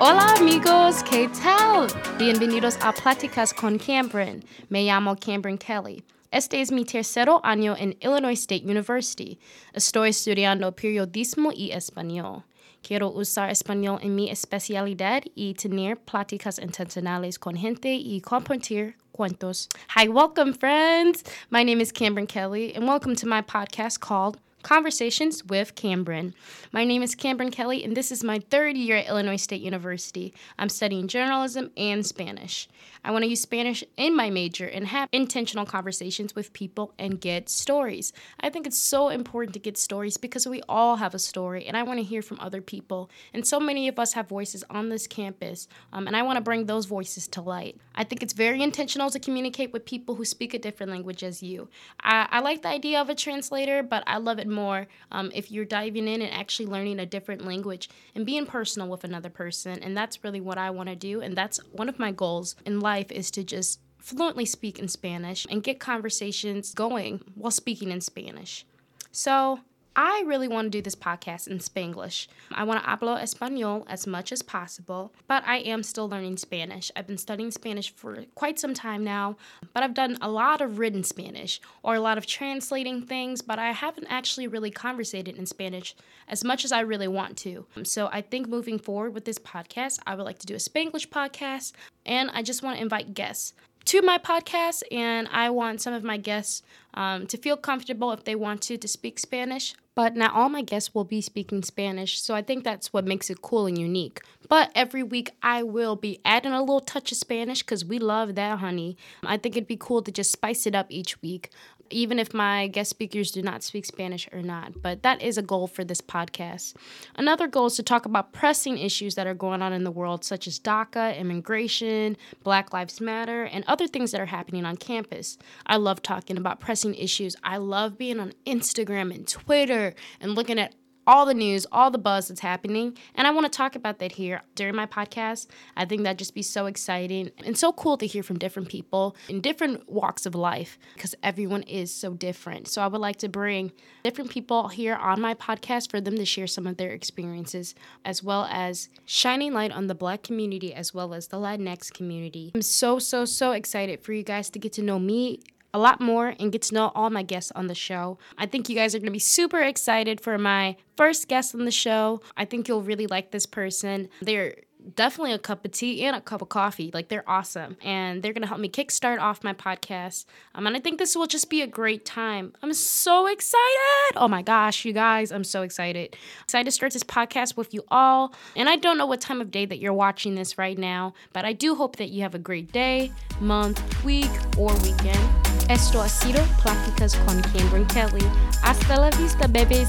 Hola amigos, ¿qué tal? Bienvenidos a Pláticas con Cameron. Me llamo Cameron Kelly. Este es mi tercero año en Illinois State University. Estoy estudiando periodismo y español. Quiero usar español en mi especialidad y tener pláticas intencionales con gente y compartir cuentos. Hi, welcome, friends. My name is Cameron Kelly, and welcome to my podcast called Conversations with Cameron. My name is Cameron Kelly, and this is my third year at Illinois State University. I'm studying journalism and Spanish. I want to use Spanish in my major and have intentional conversations with people and get stories. I think it's so important to get stories because we all have a story, and I want to hear from other people. And so many of us have voices on this campus, um, and I want to bring those voices to light. I think it's very intentional to communicate with people who speak a different language as you. I, I like the idea of a translator, but I love it more um, if you're diving in and actually learning a different language and being personal with another person. And that's really what I want to do. And that's one of my goals in life is to just fluently speak in Spanish and get conversations going while speaking in Spanish. So I really want to do this podcast in Spanglish. I want to hablo español as much as possible, but I am still learning Spanish. I've been studying Spanish for quite some time now, but I've done a lot of written Spanish or a lot of translating things, but I haven't actually really conversated in Spanish as much as I really want to. So I think moving forward with this podcast, I would like to do a Spanglish podcast, and I just want to invite guests to my podcast, and I want some of my guests um, to feel comfortable if they want to to speak Spanish. But not all my guests will be speaking Spanish, so I think that's what makes it cool and unique. But every week I will be adding a little touch of Spanish because we love that, honey. I think it'd be cool to just spice it up each week even if my guest speakers do not speak Spanish or not. But that is a goal for this podcast. Another goal is to talk about pressing issues that are going on in the world, such as DACA, immigration, Black Lives Matter, and other things that are happening on campus. I love talking about pressing issues. I love being on Instagram and Twitter and looking at all the news, all the buzz that's happening. And I want to talk about that here during my podcast. I think that'd just be so exciting and so cool to hear from different people in different walks of life because everyone is so different. So I would like to bring different people here on my podcast for them to share some of their experiences as well as shining light on the black community as well as the Latinx community. I'm so, so, so excited for you guys to get to know me a lot more and get to know all my guests on the show. I think you guys are going to be super excited for my first guest on the show. I think you'll really like this person. They're definitely a cup of tea and a cup of coffee. Like they're awesome, and they're gonna help me kickstart off my podcast. Um, and I think this will just be a great time. I'm so excited! Oh my gosh, you guys, I'm so excited. Excited to start this podcast with you all. And I don't know what time of day that you're watching this right now, but I do hope that you have a great day, month, week, or weekend. Esto ha sido Pláticas con Cameron Kelly. Hasta la vista, babies.